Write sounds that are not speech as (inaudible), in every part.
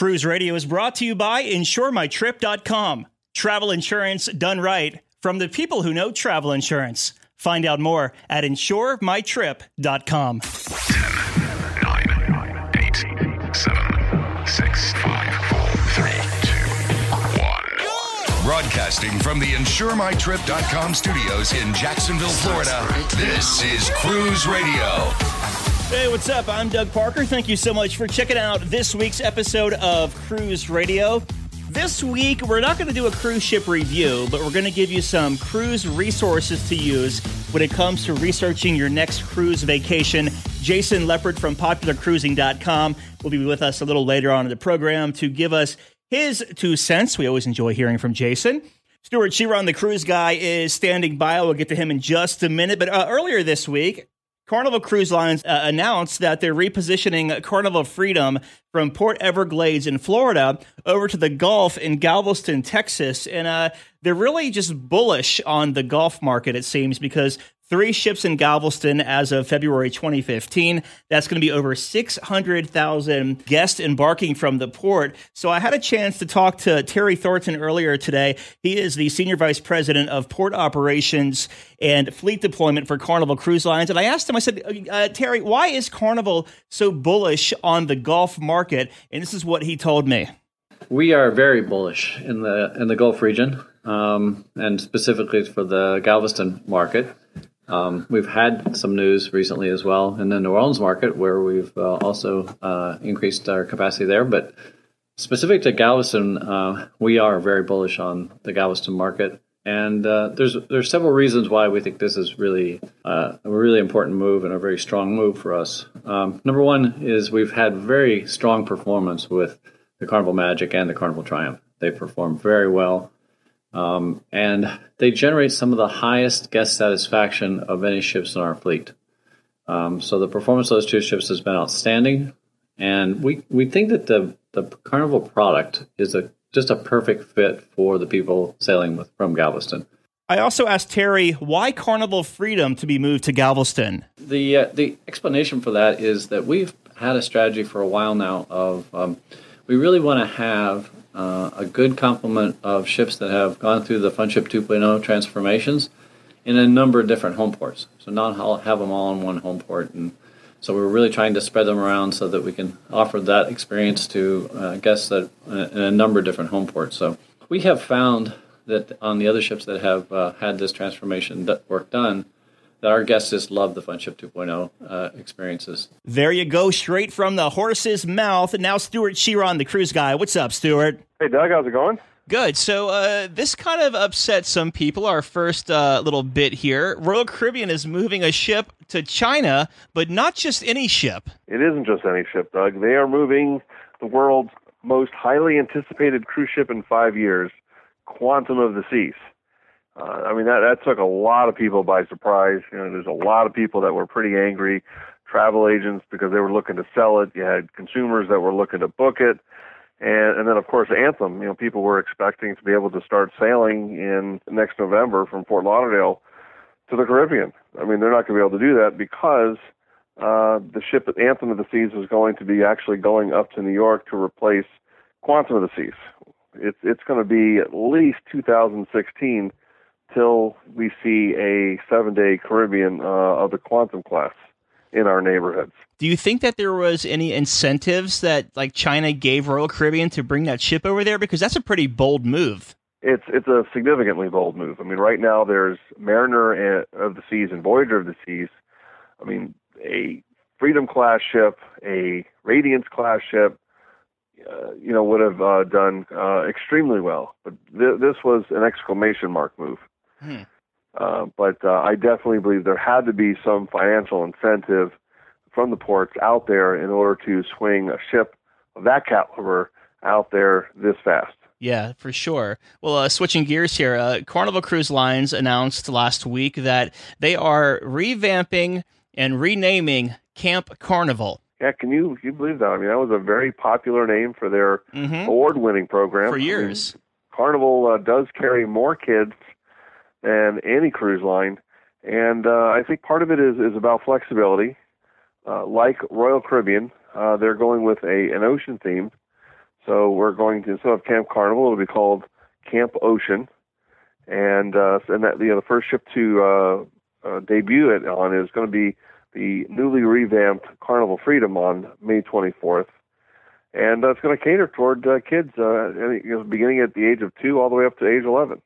Cruise Radio is brought to you by InsureMyTrip.com. Travel insurance done right from the people who know travel insurance. Find out more at InsureMyTrip.com. 10, 9, 8, 7, 6, 5, 4, 3, 2, 1. Broadcasting from the InsureMyTrip.com studios in Jacksonville, Florida, this is Cruise Radio. Hey, what's up? I'm Doug Parker. Thank you so much for checking out this week's episode of Cruise Radio. This week, we're not going to do a cruise ship review, but we're going to give you some cruise resources to use when it comes to researching your next cruise vacation. Jason Leppert from PopularCruising.com will be with us a little later on in the program to give us his two cents. We always enjoy hearing from Jason. Stewart Chiron, the cruise guy, is standing by. We'll get to him in just a minute. But uh, earlier this week, Carnival Cruise Lines uh, announced that they're repositioning Carnival Freedom from Port Everglades in Florida over to the Gulf in Galveston, Texas. And uh, they're really just bullish on the Gulf market, it seems, because three ships in Galveston as of February 2015. That's going to be over 600,000 guests embarking from the port. So I had a chance to talk to Terry Thornton earlier today. He is the Senior Vice President of Port Operations and Fleet Deployment for Carnival Cruise Lines. And I asked him, I said, uh, Terry, why is Carnival so bullish on the Gulf market? And this is what he told me. We are very bullish in the in the Gulf region, um, and specifically for the Galveston market. Um, we've had some news recently as well in the New Orleans market where we've uh, also uh, increased our capacity there. But specific to Galveston, uh, we are very bullish on the Galveston market. And uh, there's there's several reasons why we think this is really uh, a really important move and a very strong move for us. Um, number one is we've had very strong performance with the Carnival Magic and the Carnival Triumph. They perform very well. Um, and they generate some of the highest guest satisfaction of any ships in our fleet. Um, so the performance of those two ships has been outstanding, and we we think that the the Carnival product is a just a perfect fit for the people sailing with from Galveston. I also asked Terry why Carnival Freedom to be moved to Galveston. The uh, the explanation for that is that we've had a strategy for a while now of um, we really want to have uh, a good complement of ships that have gone through the Funship 2.0 transformations in a number of different home ports. So not all, have them all in one home port. And so we're really trying to spread them around so that we can offer that experience to uh, guests that uh, in a number of different home ports. So we have found that on the other ships that have uh, had this transformation work done, that our guests just love the Funship 2.0 uh, experiences. There you go, straight from the horse's mouth. Now, Stewart Chiron, the cruise guy. What's up, Stewart? Hey, Doug, how's it going? Good. So uh, this kind of upset some people. Our first uh, little bit here: Royal Caribbean is moving a ship to China, but not just any ship. It isn't just any ship, Doug. They are moving the world's most highly anticipated cruise ship in five years, Quantum of the Seas. Uh, I mean, that, that took a lot of people by surprise. You know, there's a lot of people that were pretty angry, travel agents because they were looking to sell it. You had consumers that were looking to book it. And, and then, of course, Anthem, you know, people were expecting to be able to start sailing in next November from Fort Lauderdale to the Caribbean. I mean, they're not going to be able to do that because uh, the ship Anthem of the Seas is going to be actually going up to New York to replace Quantum of the Seas. It's it's going to be at least 2016 till we see a seven day Caribbean uh, of the quantum class in our neighborhoods. Do you think that there was any incentives that like China gave Royal Caribbean to bring that ship over there? Because that's a pretty bold move. It's it's a significantly bold move. I mean, right now there's Mariner of the Seas and Voyager of the Seas. I mean, a Freedom class ship, a Radiance class ship, uh, you know, would have uh, done uh, extremely well. But th- this was an exclamation mark move. Hmm. Uh, but uh, I definitely believe there had to be some financial incentive from the ports out there in order to swing a ship of that caliber out there this fast. Yeah, for sure. Well, uh, switching gears here, uh, Carnival Cruise Lines announced last week that they are revamping and renaming Camp Carnival. Yeah, can you can you believe that? I mean, that was a very popular name for their mm-hmm. award-winning program for years. I mean, Carnival uh, does carry more kids than any cruise line. And uh, I think part of it is, is about flexibility. Uh, like Royal Caribbean, uh, they're going with a an ocean theme. So we're going to instead of Camp Carnival, it'll be called Camp Ocean, and uh, and that you know the first ship to uh, uh, debut it on is going to be the newly revamped Carnival Freedom on May 24th, and uh, it's going to cater toward uh, kids, uh, beginning at the age of two all the way up to age 11.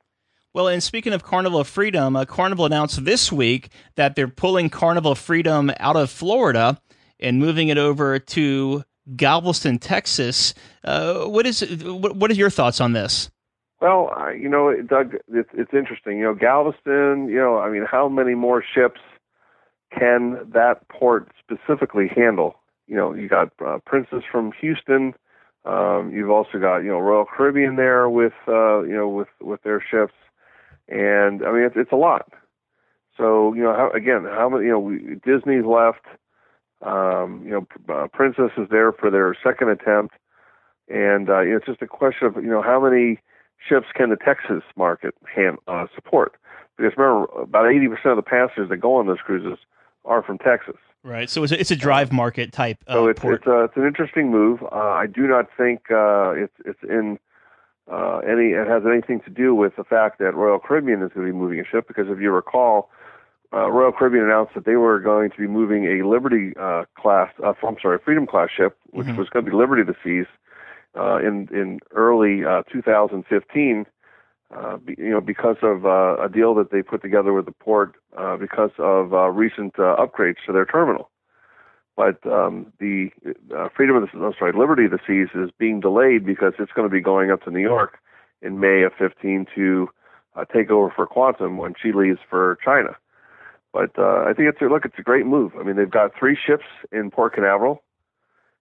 Well, and speaking of Carnival of Freedom, uh, Carnival announced this week that they're pulling Carnival of Freedom out of Florida and moving it over to Galveston, Texas. Uh, what is what, what are your thoughts on this? Well, uh, you know, Doug, it's, it's interesting. You know, Galveston. You know, I mean, how many more ships can that port specifically handle? You know, you got uh, Princess from Houston. Um, you've also got you know Royal Caribbean there with uh, you know with with their ships and I mean it's, it's a lot. So you know, how, again, how many? You know, we, Disney's left. Um, you know, uh, Princess is there for their second attempt, and uh, you know, it's just a question of you know how many ships can the Texas market hand, uh, support? Because remember, about eighty percent of the passengers that go on those cruises are from Texas. Right. So it's a, it's a drive market type. Uh, so it's port. it's, uh, it's an interesting move. Uh, I do not think uh, it's it's in uh, any it has anything to do with the fact that Royal Caribbean is going to be moving a ship because if you recall, uh, Royal Caribbean announced that they were going to be moving a Liberty uh, class, uh, I'm sorry, Freedom class ship, which mm-hmm. was going to be Liberty of the Seas, uh, in in early uh, 2015. Uh, be, you know, because of uh, a deal that they put together with the port, uh, because of uh, recent uh, upgrades to their terminal. But um, the uh, freedom of the I'm sorry, liberty of the seas is being delayed because it's going to be going up to New York in May of 15 to uh, take over for Quantum when she leaves for China. But uh, I think it's a look. It's a great move. I mean, they've got three ships in Port Canaveral,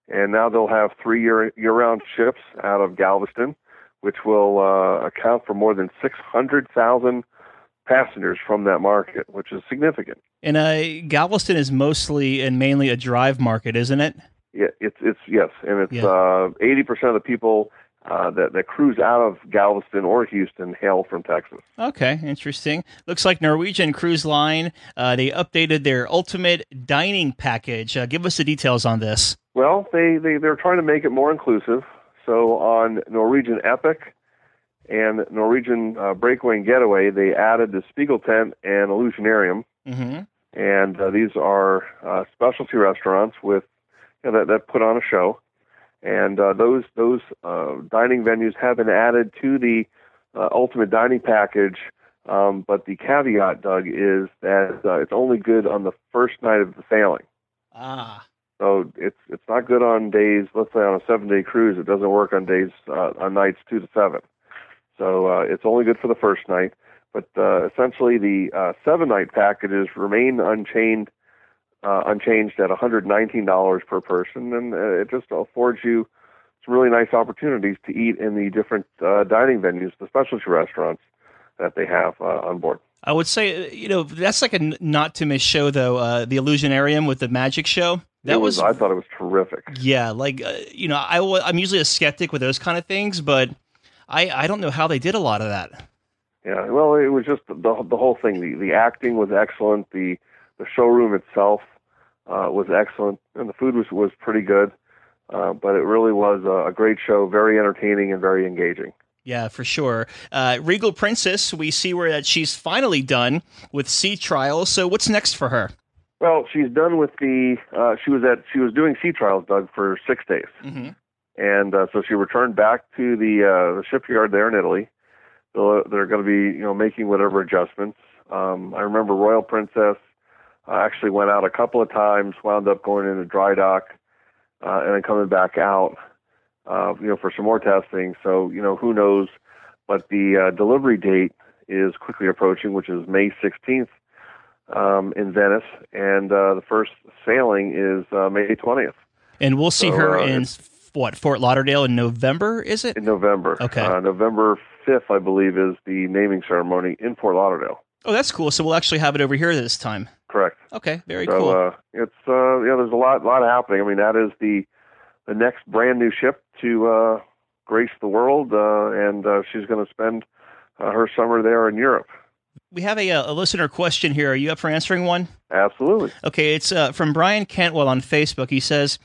and now they'll have three year year-round ships out of Galveston, which will uh, account for more than 600,000 passengers from that market, which is significant. And uh, Galveston is mostly and mainly a drive market, isn't it? Yeah, it's it's yes, and it's uh, eighty yeah. percent of the people uh, that that cruise out of Galveston or Houston hail from Texas. Okay, interesting. Looks like Norwegian Cruise Line uh, they updated their ultimate dining package. Uh, give us the details on this. Well, they they they're trying to make it more inclusive. So on Norwegian Epic, and Norwegian uh, Breakaway and Getaway, they added the Spiegel tent and Illusionarium. Mm-hmm. And uh, these are uh, specialty restaurants with you know, that, that put on a show. And uh, those those uh, dining venues have been added to the uh, ultimate dining package. Um, but the caveat, Doug, is that uh, it's only good on the first night of the sailing. Ah. So it's it's not good on days. Let's say on a seven day cruise, it doesn't work on days uh, on nights two to seven. So uh, it's only good for the first night. But uh, essentially, the uh, seven night packages remain unchanged, uh, unchanged at $119 per person, and uh, it just affords you some really nice opportunities to eat in the different uh, dining venues, the specialty restaurants that they have uh, on board. I would say, you know, that's like a not to miss show, though. Uh, the Illusionarium with the magic show. That was, was, I thought it was terrific. Yeah, like uh, you know, I I'm usually a skeptic with those kind of things, but I I don't know how they did a lot of that. Yeah, well, it was just the the whole thing. The the acting was excellent. The the showroom itself uh, was excellent, and the food was was pretty good. Uh, but it really was a, a, great show, very entertaining and very engaging. Yeah, for sure. Uh, Regal Princess, we see where that she's finally done with sea trials. So what's next for her? Well, she's done with the. Uh, she was at. She was doing sea trials, Doug, for six days. Mm-hmm and uh, so she returned back to the uh, the shipyard there in Italy. So they're going to be you know making whatever adjustments. Um, I remember Royal Princess uh, actually went out a couple of times, wound up going into dry dock, uh, and then coming back out, uh, you know, for some more testing. So you know who knows, but the uh, delivery date is quickly approaching, which is May 16th um, in Venice, and uh, the first sailing is uh, May 20th. And we'll see so, her uh, in what Fort Lauderdale in November? Is it in November? Okay, uh, November fifth, I believe, is the naming ceremony in Fort Lauderdale. Oh, that's cool. So we'll actually have it over here this time. Correct. Okay, very so, cool. Uh, it's uh, yeah, there's a lot, lot happening. I mean, that is the the next brand new ship to uh, grace the world, uh, and uh, she's going to spend uh, her summer there in Europe. We have a, a listener question here. Are you up for answering one? Absolutely. Okay, it's uh, from Brian Cantwell on Facebook. He says,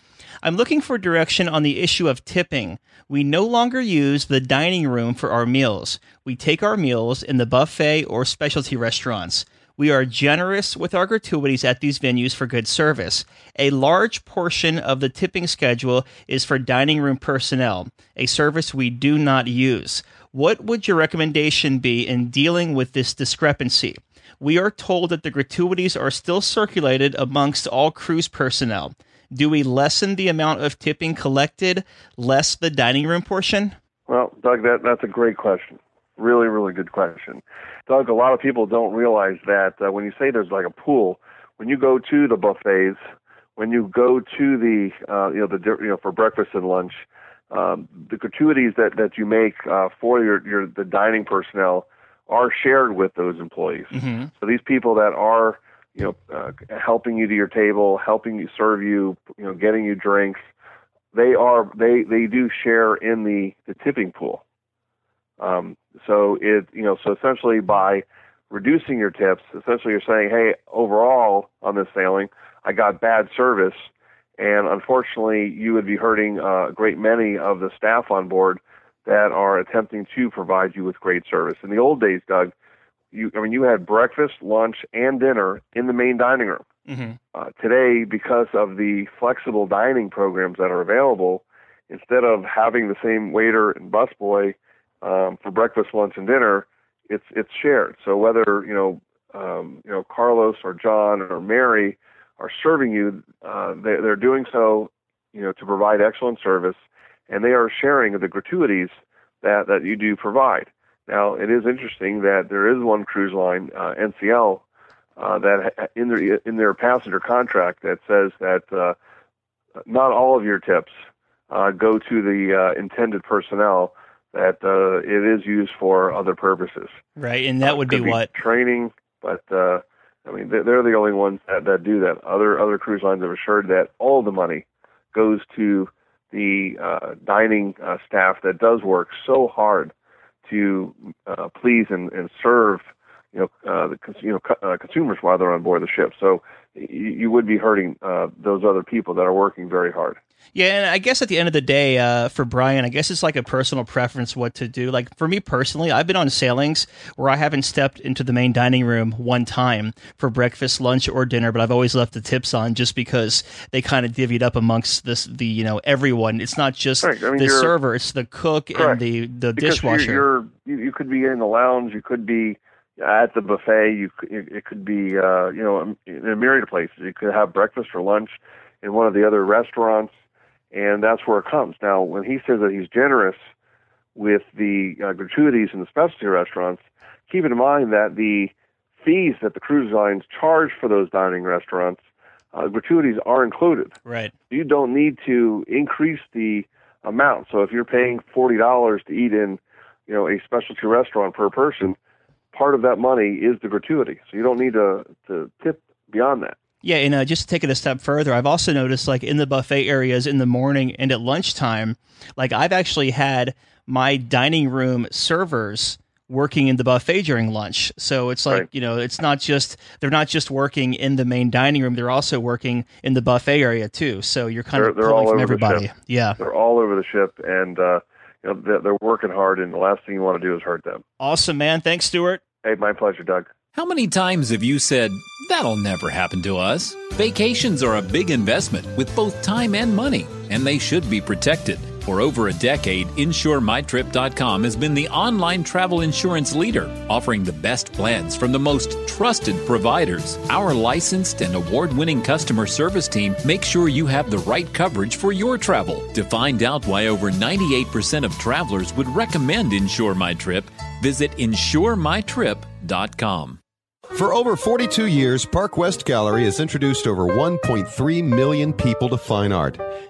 I'm looking for direction on the issue of tipping. We no longer use the dining room for our meals. We take our meals in the buffet or specialty restaurants. We are generous with our gratuities at these venues for good service. A large portion of the tipping schedule is for dining room personnel, a service we do not use. What would your recommendation be in dealing with this discrepancy? We are told that the gratuities are still circulated amongst all cruise personnel. Do we lessen the amount of tipping collected, less the dining room portion? Well, Doug, that, that's a great question. Really, really good question. Doug, a lot of people don't realize that uh, when you say there's like a pool, when you go to the buffets, when you go to the, uh, you know, the, you know, for breakfast and lunch, um, the gratuities that, that you make uh, for your, your the dining personnel are shared with those employees. Mm-hmm. So these people that are you know, uh, helping you to your table, helping you serve you, you know, getting you drinks. They are they they do share in the the tipping pool. Um, so it you know so essentially by reducing your tips, essentially you're saying, hey, overall on this sailing, I got bad service, and unfortunately you would be hurting a great many of the staff on board that are attempting to provide you with great service. In the old days, Doug, you I mean you had breakfast, lunch, and dinner in the main dining room. Mm-hmm. Uh, today, because of the flexible dining programs that are available, instead of having the same waiter and busboy um, for breakfast, lunch, and dinner, it's it's shared. So whether you know um, you know Carlos or John or Mary are serving you, uh, they, they're doing so you know to provide excellent service, and they are sharing the gratuities that that you do provide. Now, it is interesting that there is one cruise line, uh, NCL, uh, that in their in their passenger contract that says that uh, not all of your tips uh, go to the uh, intended personnel. That uh, it is used for other purposes. Right, and that would be, be, what training. But I mean, they're the only ones that, that do that. Other other cruise lines have assured that all the money goes to the uh, dining uh, staff that does work so hard to uh, please and, and serve you know uh, the you know uh, consumers while they're on board the ship. So you, you would be hurting uh, those other people that are working very hard. Yeah, and I guess at the end of the day, uh, for Brian, I guess it's like a personal preference what to do. Like for me personally, I've been on sailings where I haven't stepped into the main dining room one time for breakfast, lunch, or dinner, but I've always left the tips on just because they kind of divvied up amongst this the you know everyone. It's not just I mean, the server; it's the cook correct. and the the because dishwasher. You're, you're, you could be in the lounge, you could be at the buffet, you it could be uh, you know in a myriad of places. You could have breakfast or lunch in one of the other restaurants and that's where it comes. Now, when he says that he's generous with the uh, gratuities in the specialty restaurants, keep in mind that the fees that the cruise lines charge for those dining restaurants, uh, gratuities are included. Right. You don't need to increase the amount. So if you're paying forty dollars to eat in, you know, a specialty restaurant per person, part of that money is the gratuity. So you don't need to to tip beyond that. Yeah, and uh, just to take it a step further, I've also noticed like in the buffet areas in the morning and at lunchtime, like I've actually had my dining room servers working in the buffet during lunch. So it's like, Right. you know, it's not just they're not just working in the main dining room, they're also working in the buffet area too. So you're kind They're- of they're pulling from everybody. Yeah. They're all over the ship, and uh, you know they're, they're working hard. And the last thing you want to do is hurt them. Awesome, man. Thanks, Stewart. Hey, my pleasure, Doug. How many times have you said, That'll never happen to us? Vacations are a big investment with both time and money, and they should be protected. For over a decade, InsureMyTrip.com has been the online travel insurance leader, offering the best plans from the most trusted providers. Our licensed and award winning customer service team makes sure you have the right coverage for your travel. To find out why over 98% of travelers would recommend Insure My Trip, visit InsureMyTrip.com. For over 42 years, Park West Gallery has introduced over 1.3 million people to fine art.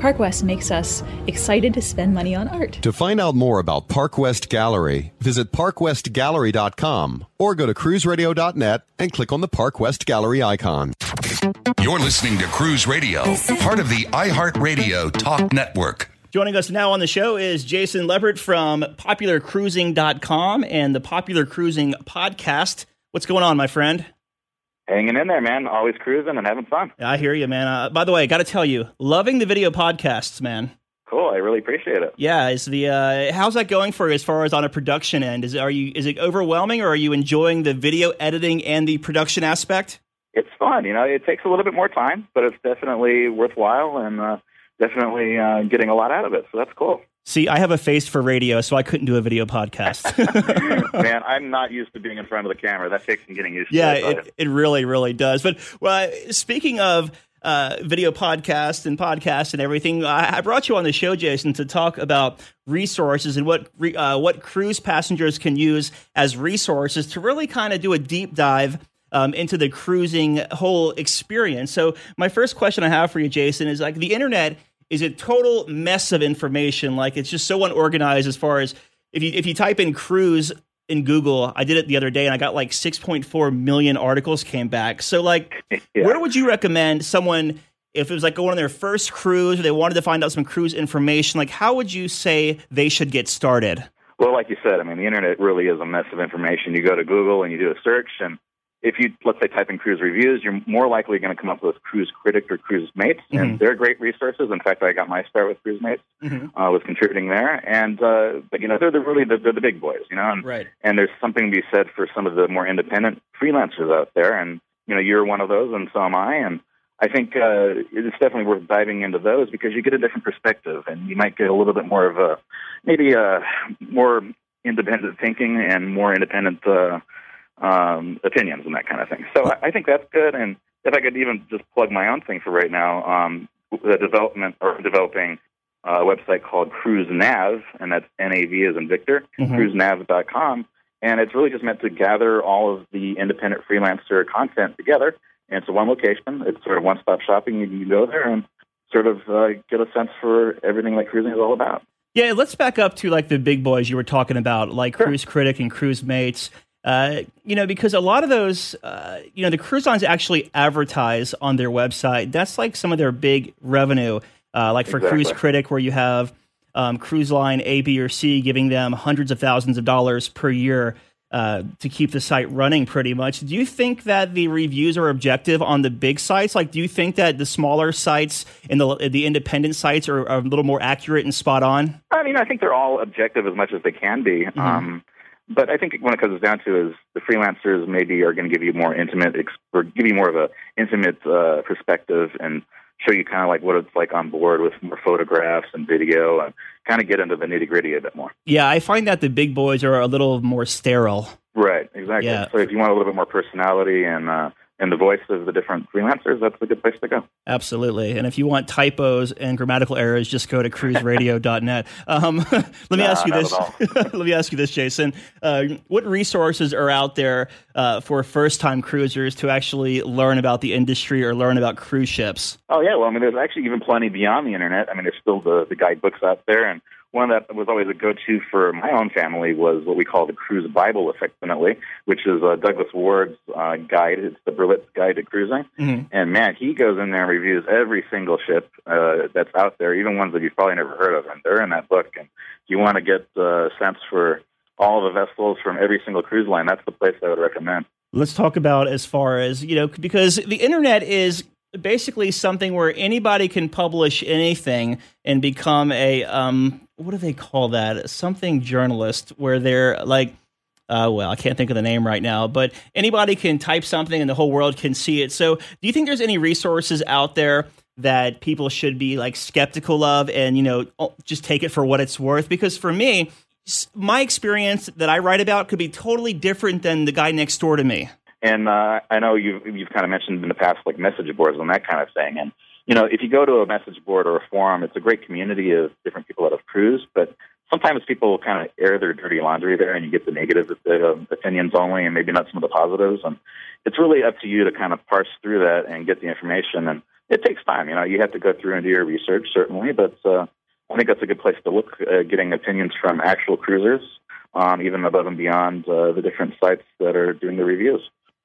Park West makes us excited to spend money on art. To find out more about Park West Gallery, visit parkwestgallery.com or go to cruiseradio.net and click on the Park West Gallery icon. You're listening to Cruise Radio, part of the iHeartRadio Talk Network. Joining us now on the show is Jason Leppert from popularcruising.com and the Popular Cruising podcast. What's going on, my friend? Hanging in there, man. Always cruising and having fun. I hear you, man. Uh, by the way, I got to tell you, loving the video podcasts, man. Cool. I really appreciate it. Yeah, is the uh, how's that going for you as far as on a production end? Is are you is it overwhelming or are you enjoying the video editing and the production aspect? It's fun. You know, it takes a little bit more time, but it's definitely worthwhile and uh, definitely uh, getting a lot out of it. So that's cool. See, I have a face for radio, so I couldn't do a video podcast. (laughs) (laughs) Man, I'm not used to being in front of the camera. That takes some getting used yeah, to. Yeah, it, it really, really does. But well, speaking of uh, video podcasts and podcasts and everything, I, I, brought you on the show, Jason, to talk about resources and what re, uh, what cruise passengers can use as resources to really kind of do a deep dive um, into the cruising whole experience. So, my first question I have for you, Jason, is like the internet is a total mess of information. Like it's just so unorganized as far as if you if you type in cruise in Google, I did it the other day and I got like 6.4 million articles came back. So like (laughs) yeah. where would you recommend someone if it was like going on their first cruise or they wanted to find out some cruise information, like how would you say they should get started? Well, like you said, I mean, the internet really is a mess of information. You go to Google and you do a search, and if you let's say type in cruise reviews, you're more likely going to come up with Cruise Critic or Cruise Mates, mm-hmm. and they're great resources. In fact, I got my start with Cruise Mates, mm-hmm. uh, was contributing there, and uh, but you know they're the really the, they're the big boys, you know, and right. and there's something to be said for some of the more independent freelancers out there, and you know you're one of those, and so am I, and I think uh, it's definitely worth diving into those because you get a different perspective, and you might get a little bit more of a maybe a more independent thinking and more independent. Uh, um, opinions and that kind of thing. So I, I think that's good. And if I could even just plug my own thing for right now, um, the development or developing a website called Cruise Nav, and that's N-A-V as in Victor, mm-hmm. cruisenav.com. And it's really just meant to gather all of the independent freelancer content together. And it's a one location. It's sort of one-stop shopping. You can go there and sort of uh, get a sense for everything that cruising is all about. Yeah, let's back up to like the big boys you were talking about, like sure. Cruise Critic and Cruise Mates. Uh, you know, because a lot of those, uh, you know, the cruise lines actually advertise on their website. That's like some of their big revenue. Uh, like for exactly. Cruise Critic, where you have um, cruise line A, B, or C giving them hundreds of thousands of dollars per year uh, to keep the site running pretty much. Do you think that the reviews are objective on the big sites? Like, do you think that the smaller sites and the the independent sites are, are a little more accurate and spot on? I mean, I think they're all objective as much as they can be. Mm-hmm. Um, but I think when it comes down to is the freelancers maybe are going to give you more intimate or give you more of a intimate uh, perspective and show you kind of like what it's like on board with more photographs and video and kind of get into the nitty gritty a bit more. Yeah, I find that the big boys are a little more sterile. Right, exactly. Yeah. So if you want a little bit more personality and uh, and the voice of the different freelancers, that's a good place to go. Absolutely. And if you want typos and grammatical errors, just go to cruiseradio.net. Um, (laughs) let me nah, ask you this. (laughs) let me ask you this, Jason. Uh, what resources are out there uh, for first-time cruisers to actually learn about the industry or learn about cruise ships? Oh yeah, well, I mean, there's actually even plenty beyond the internet. I mean, there's still the the guidebooks out there and one that was always a go-to for my own family was what we call the Cruise Bible, effectively, which is uh, Douglas Ward's uh, guide. It's the Berlitz Guide to Cruising. Mm-hmm. And man, he goes in there and reviews every single ship uh, that's out there, even ones that you've probably never heard of. And they're in that book. And if you want to get a uh, sense for all the vessels from every single cruise line, that's the place I would recommend. Let's talk about as far as, you know, because the internet is basically something where anybody can publish anything and become a um, what do they call that? Something journalist where they're like, uh, well, I can't think of the name right now, but anybody can type something and the whole world can see it. So, do you think there's any resources out there that people should be like skeptical of and, you know, just take it for what it's worth? Because for me, my experience that I write about could be totally different than the guy next door to me. And uh, I know you've you've kind of mentioned in the past like message boards and that kind of thing. And you know, if you go to a message board or a forum, it's a great community of different people that have cruised, but sometimes people kind of air their dirty laundry there and you get the negative uh, opinions only and maybe not some of the positives. And it's really up to you to kind of parse through that and get the information. And it takes time. You know, you have to go through and do your research certainly, but uh, I think that's a good place to look, uh, getting opinions from actual cruisers, um, even above and beyond uh, the different sites that are doing the reviews.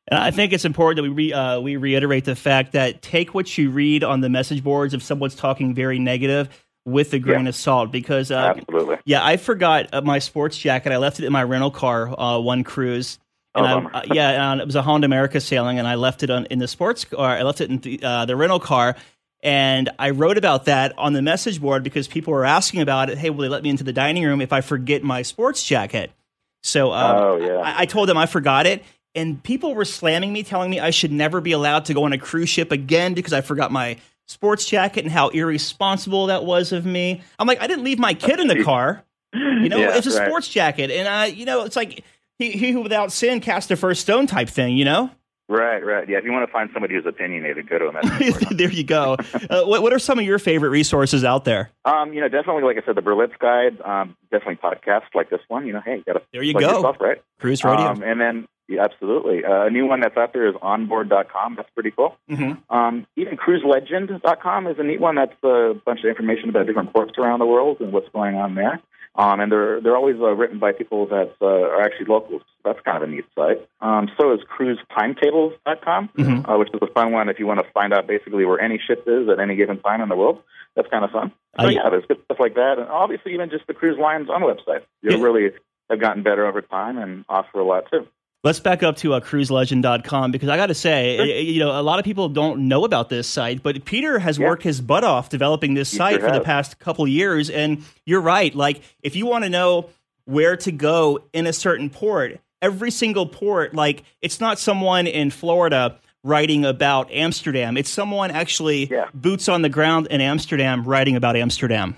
And I think it's important that we re, uh, we reiterate the fact that take what you read on the message boards if someone's talking very negative with a grain Yeah. of salt because uh, Absolutely. yeah I forgot uh, my sports jacket. I left it in my rental car uh, one cruise. And Oh, I, uh, yeah and it was a Holland America sailing and I left it on, in the sports car I left it in the, uh, the rental car. And I wrote about that on the message board because people were asking about it. Hey will they let me into the dining room if I forget my sports jacket? So um, Oh, yeah. I, I told them I forgot it, and people were slamming me, telling me I should never be allowed to go on a cruise ship again because I forgot my sports jacket and how irresponsible that was of me. I'm like, I didn't leave my kid in the (laughs) car. You know, Yeah, it's a right. sports jacket, and I, you know, it's like he, he who without sin cast the first stone type thing. You know, Right, right. Yeah, if you want to find somebody who's opinionated, go to board. (laughs) there you go. Uh, what, what are some of your favorite resources out there? Um, you know, definitely, like I said, the Berlitz Guide, um, definitely podcasts like this one. You know, hey, you gotta There you go. yourself, right? Cruise radio. Um, and then, yeah, absolutely. Uh, a new one that's out there is onboard.com. That's pretty cool. Mhm. Um, even cruiselegend.com is a neat one. That's a bunch of information about different ports around the world and what's going on there. Um, and they're they're always uh, written by people that uh, are actually locals. That's kind of a neat site. Um, so is cruisetimetables.com, Mhm. uh, which is a fun one if you want to find out basically where any ship is at any given time in the world. That's kind of fun. So yeah, there's good stuff like that, and obviously even just the cruise line's own website. They Yeah. really have gotten better over time and offer a lot too. Let's back up to uh, cruiselegend.com because I got to say, y- you know, a lot of people don't know about this site, but Peter has Yeah. worked his butt off developing this site sure for the past couple years. And you're right. Like, if you want to know where to go in a certain port, every single port, like, it's not someone in Florida writing about Amsterdam. It's someone actually Yeah. boots on the ground in Amsterdam writing about Amsterdam.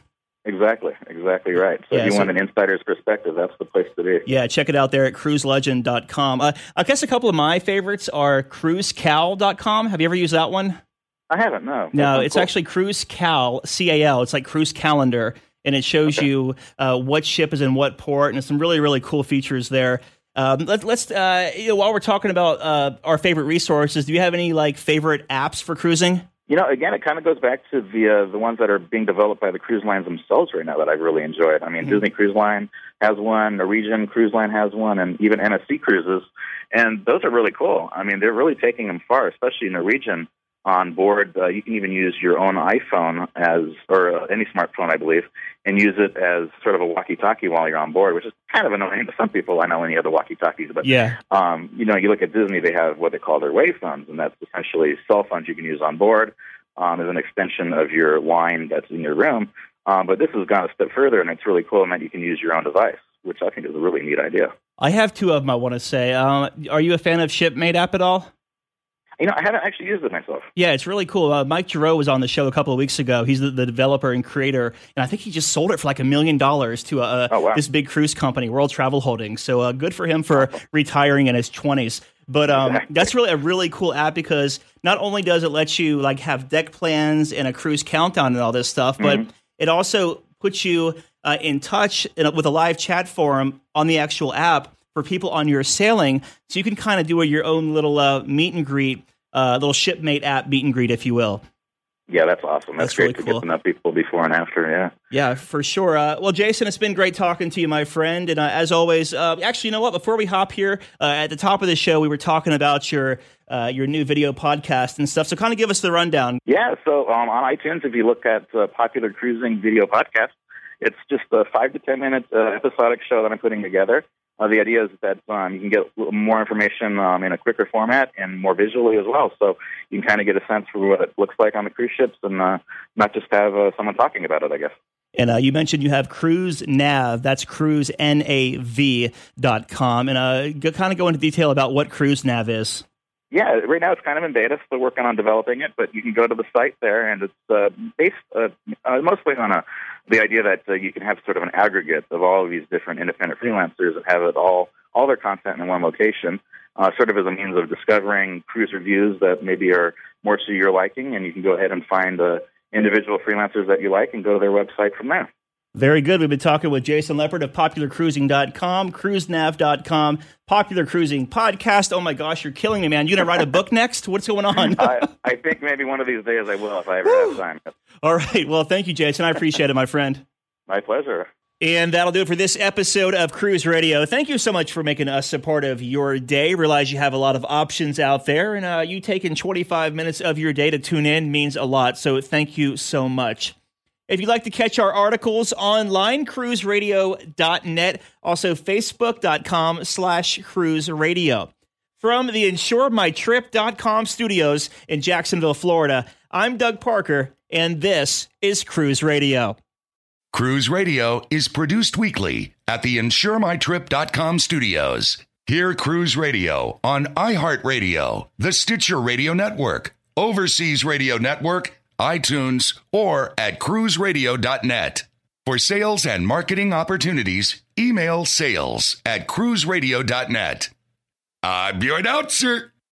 Exactly, exactly right. So Yeah, if you so- want an insider's perspective, that's the place to be. Yeah, check it out there at cruiselegend.com. Uh, I guess a couple of my favorites are cruisecal.com. Have you ever used that one? I haven't, no. No, it's cool. actually Cruise Cal, C A L. It's like Cruise Calendar, and it shows you uh, what ship is in what port, and some really, really cool features there. Um, let, let's, uh, you know, while we're talking about uh, our favorite resources, do you have any like favorite apps for cruising? You know, again, it kind of goes back to the uh, the ones that are being developed by the cruise lines themselves right now that I've really enjoyed. I mean, Mhm. Disney Cruise Line has one, Norwegian Cruise Line has one, and even MSC Cruises, and those are really cool. I mean, they're really taking them far, especially the Norwegian on board. Uh, you can even use your own iPhone as, or uh, any smartphone, I believe, and use it as sort of a walkie-talkie while you're on board, which is kind of annoying to some people. I know when other walkie-talkies, but Yeah. um, you know, you look at Disney, they have what they call their wave phones, and that's essentially cell phones you can use on board um, as an extension of your line that's in your room. Um, but this has gone a step further, and it's really cool in that you can use your own device, which I think is a really neat idea. I have two of them I want to say. Um, are you a fan of Shipmate app at all? You know, I haven't actually used it myself. Yeah, it's really cool. Uh, Mike Giroux was on the show a couple of weeks ago. He's the, the developer and creator, and I think he just sold it for like a million dollars to uh, Oh, wow. this big cruise company, World Travel Holdings. So uh, good for him for retiring in his twenties. But um, Exactly. that's really a really cool app because not only does it let you like have deck plans and a cruise countdown and all this stuff, but Mm-hmm. it also puts you uh, in touch in a, with a live chat forum on the actual app for people on your sailing, so you can kind of do a, your own little uh, meet and greet, uh, little shipmate app meet and greet, if you will. Yeah, that's awesome. That's, That's great really to cool. get to know people before and after. Yeah. Yeah, for sure. Uh, well, Jason, it's been great talking to you, my friend. And uh, as always, uh, actually, you know what? Before we hop here, uh, at the top of the show, we were talking about your uh, your new video podcast and stuff. So, kind of give us the rundown. Yeah, so um, on iTunes, if you look at uh, popular cruising video podcast, it's just a five to ten minute uh, episodic show that I'm putting together. Uh, the idea is that um, you can get more information um, in a quicker format and more visually as well. So you can kind of get a sense for what it looks like on the cruise ships and uh, not just have uh, someone talking about it, I guess. And uh, you mentioned you have Cruise Nav. That's cruise N A V dot com. And uh, go, kind of go into detail about what Cruise Nav is. Yeah, right now it's kind of in beta, still working on developing it, but you can go to the site there, and it's uh, based uh, uh, mostly on a, the idea that uh, you can have sort of an aggregate of all of these different independent freelancers and have it all all their content in one location, uh, sort of as a means of discovering cruise reviews that maybe are more to your liking, and you can go ahead and find the individual freelancers that you like and go to their website from there. Very good. We've been talking with Jason Leppert of popularcruising.com, cruisenav.com, Popular Cruising Podcast. Oh my gosh, you're killing me, man. You gonna write a book next? What's going (laughs) on? I, I think maybe one of these days I will if I ever have time. All right. Well, thank you, Jason. I appreciate it, my friend. My pleasure. And that'll do it for this episode of Cruise Radio. Thank you so much for making us a part of your day. Realize you have a lot of options out there, and uh, you taking 25 minutes of your day to tune in means a lot. So thank you so much. If you'd like to catch our articles online, cruiseradio.net, also facebook.com slash cruiseradio. From the InsureMyTrip.com studios in Jacksonville, Florida, I'm Doug Parker, and this is Cruise Radio. Cruise Radio is produced weekly at the InsureMyTrip.com studios. Hear Cruise Radio on iHeartRadio, the Stitcher Radio Network, Overseas Radio Network, iTunes, or at cruiseradio.net. For sales and marketing opportunities, email sales at cruiseradio.net. I'm your announcer,